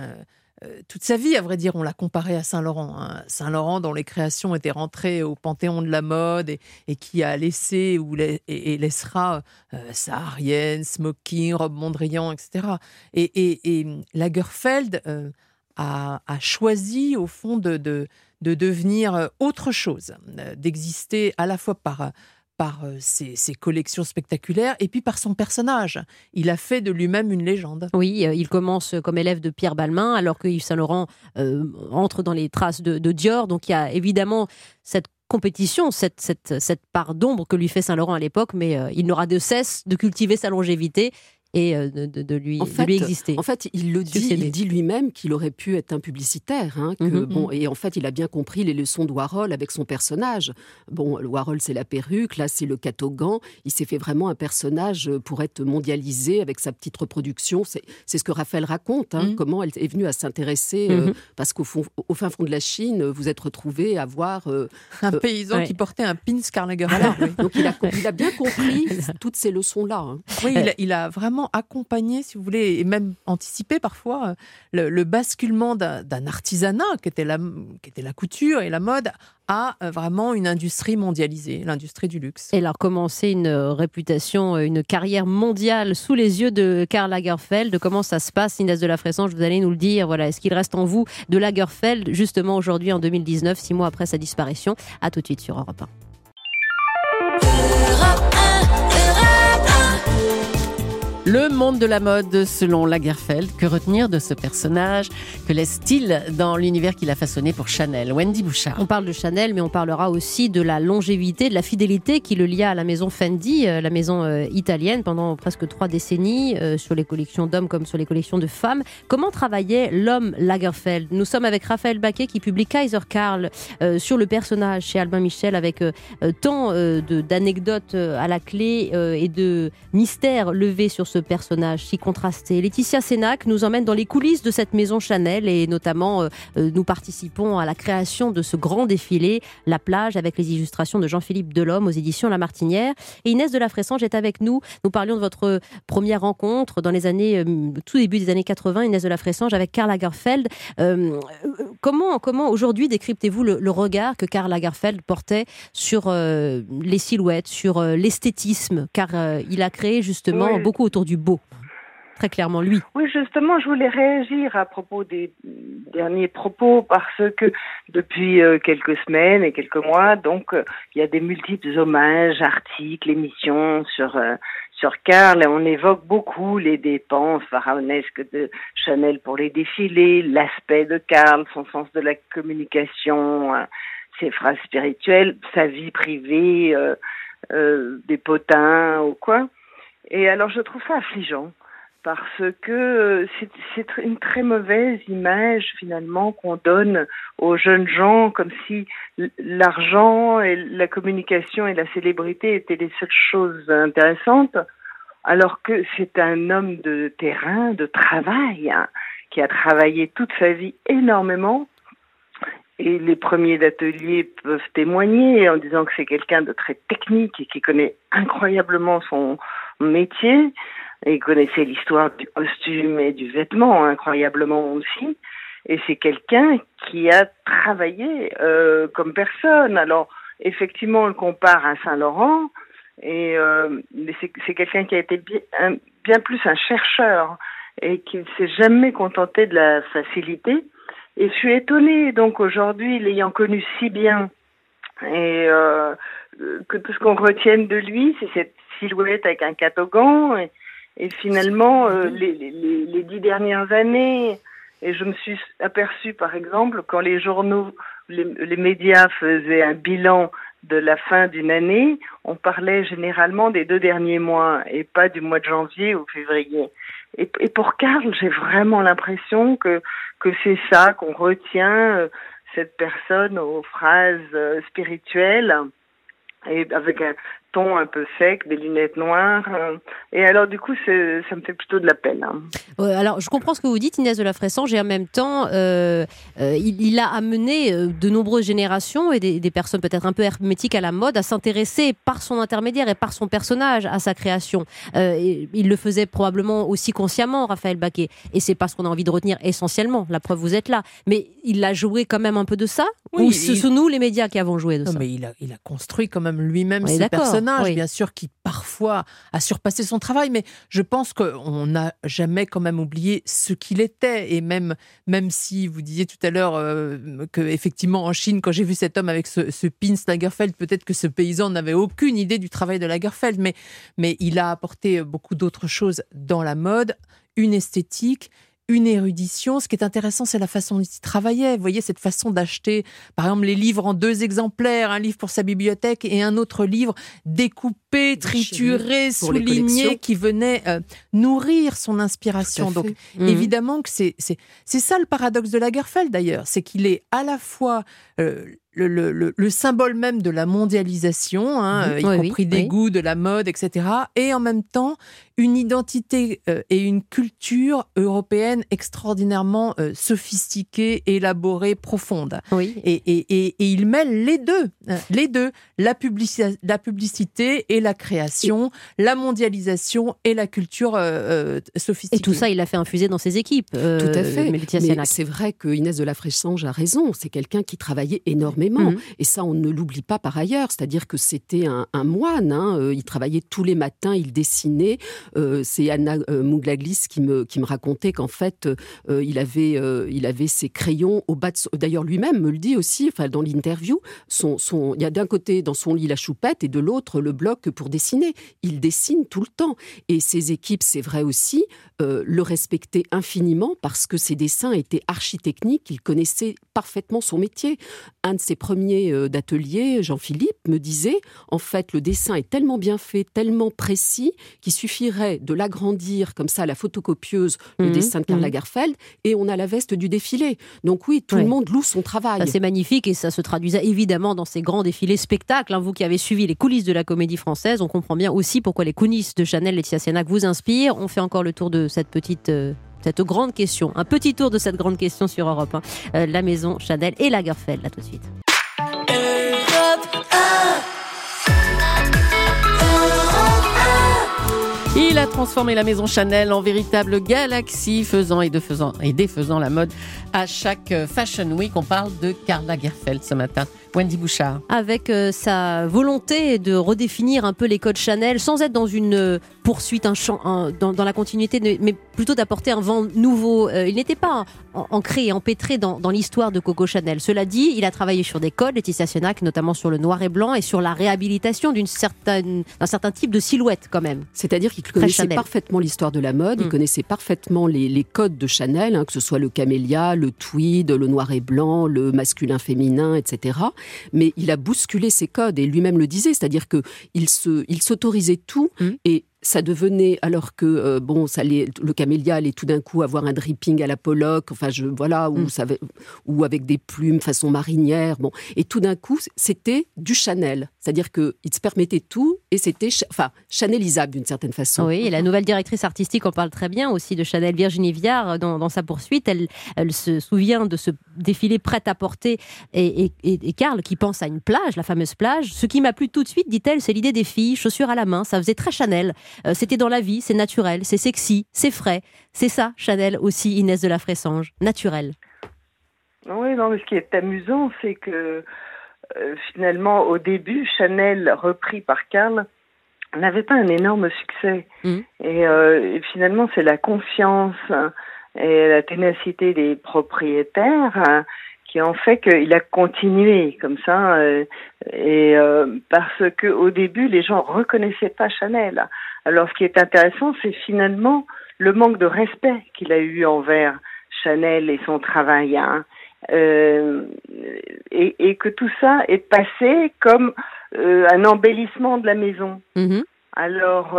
euh, euh, toute sa vie, à vrai dire, on l'a comparé à Saint-Laurent. hein. Saint-Laurent, dont les créations étaient rentrées au panthéon de la mode et, qui a laissé ou et, laissera euh, saharienne, smoking, robe Mondrian, etc. Et, Lagerfeld euh, a, choisi, au fond, de, de, de devenir euh, autre chose, d'exister à la fois par, par euh, ses, collections spectaculaires et puis par son personnage. Il a fait de lui-même une légende. Oui, euh, il commence comme élève de Pierre Balmain, alors que Yves Saint-Laurent euh, entre dans les traces de, Dior. Donc il y a évidemment cette compétition, cette, cette, cette part d'ombre que lui fait Saint-Laurent à l'époque, mais il n'aura de cesse de cultiver sa longévité et euh, de, de- de lui, En de fait, lui exister. En fait, il le dit, il dit lui-même qu'il aurait pu être un publicitaire. hein, que, Mhm. bon, et en fait, il a bien compris les leçons de Warhol avec son personnage. Bon, le Warhol, c'est la perruque, là, c'est le catogan. Il s'est fait vraiment un personnage pour être mondialisé avec sa petite reproduction. C'est c'est ce que Raphaël raconte, hein, Mhm. comment elle est venue à s'intéresser, euh, Mhm. parce qu'au fond- au fin fond de la Chine, vous êtes retrouvé à voir. euh, Un Euh, paysan ouais. qui portait un pin Karl Lagerfeld. voilà. Donc, il a, il a bien compris toutes ces leçons-là. hein. Oui, il a, il a vraiment accompagné, si vous voulez, et même anticipé parfois euh, le, le basculement d'un artisanat qui était, la, qui était la couture et la mode à euh, vraiment une industrie mondialisée, l'industrie du luxe. Elle a commencé une euh, réputation, une carrière mondiale sous les yeux de Karl Lagerfeld. Comment ça se passe, Inès de la Fressange? Vous allez nous le dire. Voilà, est-ce qu'il reste en vous de Lagerfeld justement aujourd'hui en 2019, six mois après sa disparition? À tout de suite sur Europe 1. Le monde de la mode selon Lagerfeld. Que retenir de ce personnage? Que laisse-t-il dans l'univers qu'il a façonné pour Chanel? Wendy Bouchard. On parle de Chanel, mais on parlera aussi de la longévité, de la fidélité qui le lia à la maison Fendi, euh, la maison euh, italienne, pendant presque trois décennies, euh, sur les collections d'hommes comme sur les collections de femmes. Comment travaillait l'homme Lagerfeld? Nous sommes avec Raphaël Baquet qui publie Kaiser Karl sur le personnage chez Albin Michel, avec tant d'anecdotes à la clé et de mystères levés sur ce personnage si contrasté. Laetitia Sénac nous emmène dans les coulisses de cette maison Chanel et notamment euh, euh, nous participons à la création de ce grand défilé, La plage, avec les illustrations de Jean-Philippe Delhomme aux éditions La Martinière. Et Inès de la Fressange est avec nous. Nous parlions de votre première rencontre dans les années, euh, tout début des années 80, Inès de la Fressange, avec Karl Lagerfeld. Euh, comment, comment aujourd'hui décryptez-vous le, le regard que Karl Lagerfeld portait sur les silhouettes, sur l'esthétisme Car il a créé justement Oui. beaucoup autour du beau. Très clairement, lui. Oui, justement, je voulais réagir à propos des derniers propos parce que depuis euh, quelques semaines et quelques mois, donc, euh, il y a des multiples hommages, articles, émissions sur euh, sur et on évoque beaucoup les dépenses pharaonesques de Chanel pour les défilés, l'aspect de Karl, son sens de la communication, ses phrases spirituelles, sa vie privée, des potins ou quoi. Et alors je trouve ça affligeant parce que euh, c'est une très mauvaise image finalement qu'on donne aux jeunes gens comme si l'argent et la communication et la célébrité étaient les seules choses intéressantes alors que c'est un homme de terrain, de travail, hein, qui a travaillé toute sa vie énormément. Et les premiers d'atelier peuvent témoigner en disant que c'est quelqu'un de très technique et qui connaît incroyablement son métier. Et connaissait l'histoire du costume et du vêtement incroyablement aussi. Et c'est quelqu'un qui a travaillé euh, comme personne. Alors, effectivement, on le compare à Saint-Laurent, et euh, mais c'est quelqu'un qui a été bien plus un chercheur et qui ne s'est jamais contenté de la facilité. Et je suis étonnée, donc aujourd'hui, l'ayant connu si bien, et euh, que tout ce qu'on retienne de lui, c'est cette silhouette avec un catogan. Et, et finalement, euh, les, les, les- les dix dernières années, Et je me suis aperçue, par exemple, quand les journaux, les, les médias faisaient un bilan de la fin d'une année, on parlait généralement des deux derniers mois et pas du mois de janvier ou février. Et, pour Karl, j'ai vraiment l'impression que, que c'est ça qu'on retient, euh, cette personne aux phrases euh, spirituelles et avec un ton un peu sec, des lunettes noires. euh, Et alors, du coup, ça me fait plutôt de la peine. hein. Ouais, alors, je comprends ce que vous dites, Inès de la Fressange, et en même temps, euh, euh, il, il a amené de nombreuses générations et des, des personnes peut-être un peu hermétiques à la mode à s'intéresser par son intermédiaire et par son personnage à sa création. Euh, et il le faisait probablement aussi consciemment, Raphaël Baquet, et c'est pas ce qu'on a envie de retenir essentiellement. La preuve, vous êtes là. Mais il a joué quand même un peu de ça Oui, Ou il- ce sont nous, les médias, qui avons joué de Non, ça? mais il a, il a construit quand même lui-même ses d'accord, oui. bien sûr, qui parfois a surpassé son travail, mais je pense qu'on n'a jamais quand même oublié ce qu'il était. Et même, même si vous disiez tout à l'heure euh, que effectivement en Chine, quand j'ai vu cet homme avec ce, ce pins Lagerfeld, peut-être que ce paysan n'avait aucune idée du travail de Lagerfeld, mais, mais il a apporté beaucoup d'autres choses dans la mode, une esthétique, une érudition. Ce qui est intéressant, c'est la façon dont il travaillait. Vous voyez, cette façon d'acheter, par exemple, les livres en deux exemplaires, un livre pour sa bibliothèque et un autre livre découpé, trituré, souligné, qui venait euh, nourrir son inspiration. Donc, Mhm. évidemment que c'est c'est c'est ça le paradoxe de Lagerfeld d'ailleurs, c'est qu'il est à la fois euh, le, le- le- le symbole même de la mondialisation, hein, Mhm. euh, y Oui, oui, compris des oui. goûts, de la mode, etc. Et en même temps, une identité euh, et une culture européenne extraordinairement euh, sophistiquée, élaborée, profonde. Oui. Et, et- et- et il mêle les deux, hein, les deux, la, publici- la publicité et la création, la mondialisation et la culture euh, euh, sophistiquée. Et tout ça, il l'a fait infuser dans ses équipes. euh, Tout à fait. Mais c'est vrai que Inès de la Fressange a raison. C'est quelqu'un qui travaillait énormément. Mhm. Et ça, on ne l'oublie pas par ailleurs. C'est-à-dire que c'était un, un moine. hein. Il travaillait tous les matins, il dessinait. Euh, c'est Anna euh, Mouglalis qui me, qui me racontait qu'en fait, euh, il, avait, euh, il avait ses crayons au bas de son- D'ailleurs, lui-même me le dit aussi, enfin, dans l'interview. Son, son... Il y a d'un côté dans son lit la choupette et de l'autre le bloc pour dessiner. Il dessine tout le temps. Et ses équipes, c'est vrai aussi, euh, le respectaient infiniment parce que ses dessins étaient architechniques. Il connaissait parfaitement son métier. Un de ses premiers euh, d'atelier, Jean-Philippe, me disait en fait, le dessin est tellement bien fait, tellement précis, qu'il suffirait de l'agrandir comme ça à la photocopieuse, le Mhm, dessin de Karl mhm. Lagerfeld, et on a la veste du défilé. Donc oui, tout Ouais. le monde loue son travail. C'est magnifique et ça se traduisait évidemment dans ces grands défilés spectacles. hein. Vous qui avez suivi les coulisses de la comédie française, on comprend bien aussi pourquoi les coulisses de Chanel et Laetitia Sianak vous inspirent. On fait encore le tour de cette petite. euh, cette grande question, un petit tour de cette grande question sur Europe 1. Euh, la maison Chanel et Lagerfeld, là tout de suite. Il a transformé la maison Chanel en véritable galaxie, faisant et, défaisant, et défaisant la mode à chaque Fashion Week. On parle de Karl Lagerfeld ce matin. Wendy Bouchard. avec euh, sa volonté de redéfinir un peu les codes Chanel sans être dans une euh, poursuite, un champ, un- dans, dans la continuité, de- mais plutôt d'apporter un vent nouveau. Euh, il n'était pas en- ancré et empêtré dans, dans l'histoire de Coco Chanel. Cela dit, il a travaillé sur des codes, Laetitia Sianak, notamment sur le noir et blanc et sur la réhabilitation d'une certaine, d'un certain type de silhouette quand même. C'est-à-dire qu'il connaissait Chanel. parfaitement l'histoire de la mode, Mm. il connaissait parfaitement les, les codes de Chanel, hein, que ce soit le camélia, le tweed, le noir et blanc, le masculin-féminin, etc. Mais il a bousculé ces codes et lui-même le disait, c'est-à-dire que il se, il s'autorisait tout Mm. et ça devenait alors que euh, bon ça allait, le camélia allait tout d'un coup avoir un dripping à la Pollock enfin je voilà ou Mm. ça ou avec des plumes façon marinière bon et tout d'un coup c'était du Chanel c'est-à-dire que il se permettait tout et c'était enfin Chanelisable d'une certaine façon Oui, et la nouvelle directrice artistique en parle très bien aussi de Chanel, Virginie Viard, euh, dans, dans sa poursuite. Elle, elle se souvient de ce défilé prêt à porter et- et Karl qui pense à une plage, la fameuse plage. Ce qui m'a plu tout de suite, dit-elle, c'est l'idée des filles, chaussures à la main. Ça faisait très Chanel. Euh, C'était dans la vie, c'est naturel, c'est sexy, c'est frais. C'est ça, Chanel aussi, Inès de la Fressange. Naturel. Oui, non, mais ce qui est amusant, c'est que euh, finalement, au début, Chanel, repris par Karl, n'avait pas un énorme succès. Mhm. Et, euh, et finalement, c'est la confiance hein, et la ténacité des propriétaires hein, qui ont fait qu'il a continué comme ça. euh, et euh, parce que au début, les gens reconnaissaient pas Chanel. Alors, ce qui est intéressant, c'est finalement le manque de respect qu'il a eu envers Chanel et son travail, hein, euh, et, et, que tout ça est passé comme un embellissement de la maison. Mhm. Alors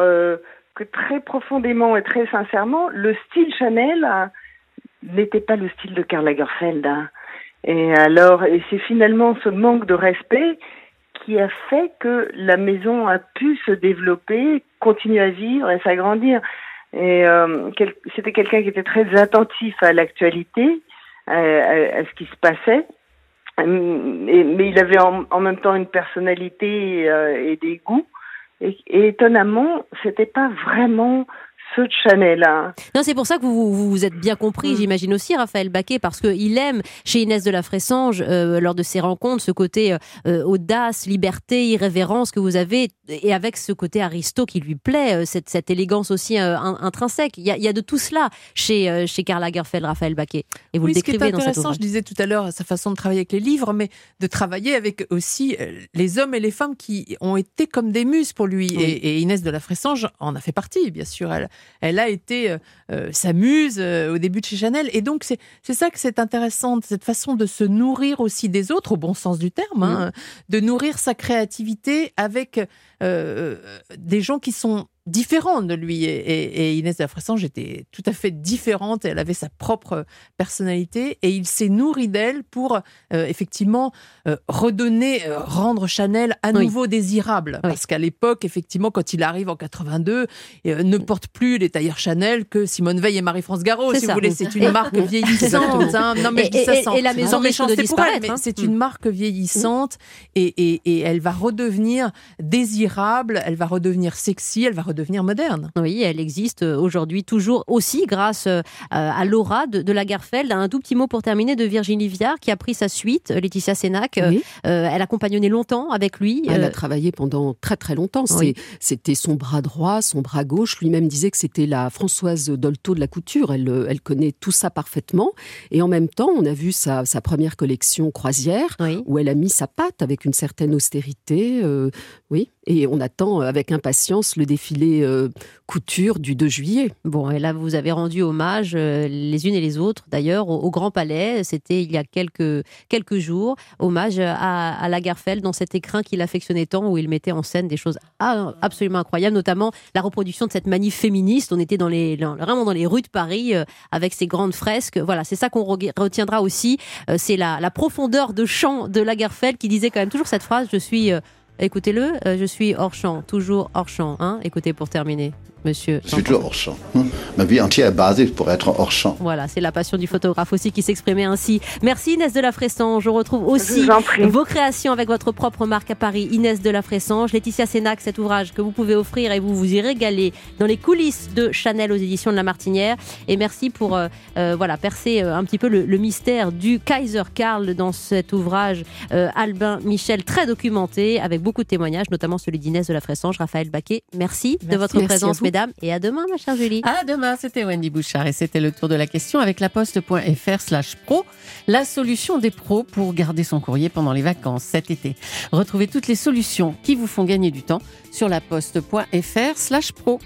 que très profondément et très sincèrement, le style Chanel n'était pas le style de Karl Lagerfeld. hein. Et alors, et c'est finalement ce manque de respect qui a fait que la maison a pu se développer, continuer à vivre et s'agrandir. Et euh, c'était quelqu'un qui était très attentif à l'actualité, à, ce qui se passait. Hum, mais il avait en, en même temps une personnalité euh, et des goûts. Et, et étonnamment, c'était pas vraiment ceux de Chanel. hein. Non, c'est pour ça que vous vous, vous êtes bien compris, Mm. j'imagine aussi, Raphaël Baquet, parce qu'il aime, chez Inès de la Fressange, euh, lors de ses rencontres, ce côté euh, euh, audace, liberté, irrévérence que vous avez, et avec ce côté aristo qui lui plaît, euh, cette, cette élégance aussi euh, in- intrinsèque. Il y, a, il y a de tout cela chez, euh, chez Karl Lagerfeld, Raphaël Baquet. Et vous oui, le ce qui est décrivez dans cette intéressant, je disais tout à l'heure, sa façon de travailler avec les livres, mais de travailler avec aussi les hommes et les femmes qui ont été comme des muses pour lui. Et, et Inès de la Fressange en a fait partie, bien sûr. Elle, elle a été euh, euh, sa muse euh, au début de chez Chanel. Et donc, c'est ça que c'est intéressant, cette façon de se nourrir aussi des autres, au bon sens du terme, hein, de nourrir sa créativité avec des gens qui sont différents de lui. Et, et- et Inès de la Fressange était tout à fait différente. Elle avait sa propre personnalité et il s'est nourri d'elle pour euh, effectivement euh, redonner, euh, rendre Chanel à Oui. nouveau désirable. Parce qu'à l'époque, effectivement, quand il arrive en 82, euh, ne porte plus les tailleurs Chanel que Simone Veil et Marie-France Garot. C'est Si ça. vous voulez, c'est Et- une marque vieillissante. hein. Non, mais je dis Et- ça et- sans, et la maison méchanceté pour elle, mais hein. c'est Mm. une marque vieillissante et, et- et elle va redevenir désirable, elle va redevenir sexy, elle va redevenir moderne. Oui, elle existe euh, aujourd'hui toujours aussi grâce euh, à l'aura de, de Lagerfeld. Un tout petit mot pour terminer de Virginie Viard qui a pris sa suite, euh, Laetitia Sénac. Oui. euh, elle a compagnonné longtemps avec lui. Elle Euh, a travaillé pendant très très longtemps. Oui. C'était son bras droit, son bras gauche. Lui-même disait que c'était la Françoise Dolto de la couture. Elle, elle connaît tout ça parfaitement. Et en même temps, on a vu sa, sa première collection croisière oui. où elle a mis sa patte avec une certaine austérité. euh, oui. Et on attend avec impatience le défilé euh, couture du 2 juillet. Bon, et là, vous avez rendu hommage, euh, les unes et les autres, d'ailleurs, au, Grand Palais. C'était il y a quelques, jours. Hommage à, Lagerfeld dans cet écrin qu'il affectionnait tant, où il mettait en scène des choses absolument incroyables, notamment la reproduction de cette manif féministe. On était dans les, vraiment dans les rues de Paris, euh, avec ces grandes fresques. Voilà, c'est ça qu'on re- retiendra aussi. C'est la, la profondeur de chant de Lagerfeld qui disait quand même toujours cette phrase Je suis. Écoutez-le, euh, je suis hors champ, toujours hors champ. Hein Écoutez pour terminer, monsieur. Je suis toujours hors champ. hein? Ma vie entière est basée pour être hors champ. Voilà, c'est la passion du photographe aussi qui s'exprimait ainsi. Merci Inès de la Fressange. Je retrouve aussi Je vos créations avec votre propre marque à Paris, Inès de la Fressange. Laetitia Sénac, cet ouvrage que vous pouvez offrir et vous vous y régaler dans les coulisses de Chanel aux éditions de La Martinière. Et merci pour euh, euh, voilà percer euh, un petit peu le, le mystère du Kaiser Karl dans cet ouvrage euh, Albin Michel très documenté avec beaucoup de témoignages, notamment celui d'Inès de la Fressange, Raphaël Baquet. Merci, de votre Merci présence, vous. Et à demain, ma chère Julie. À demain, c'était Wendy Bouchard et c'était le tour de la question avec laposte.fr slash pro, la solution des pros pour garder son courrier pendant les vacances cet été. Retrouvez toutes les solutions qui vous font gagner du temps sur laposte.fr slash pro.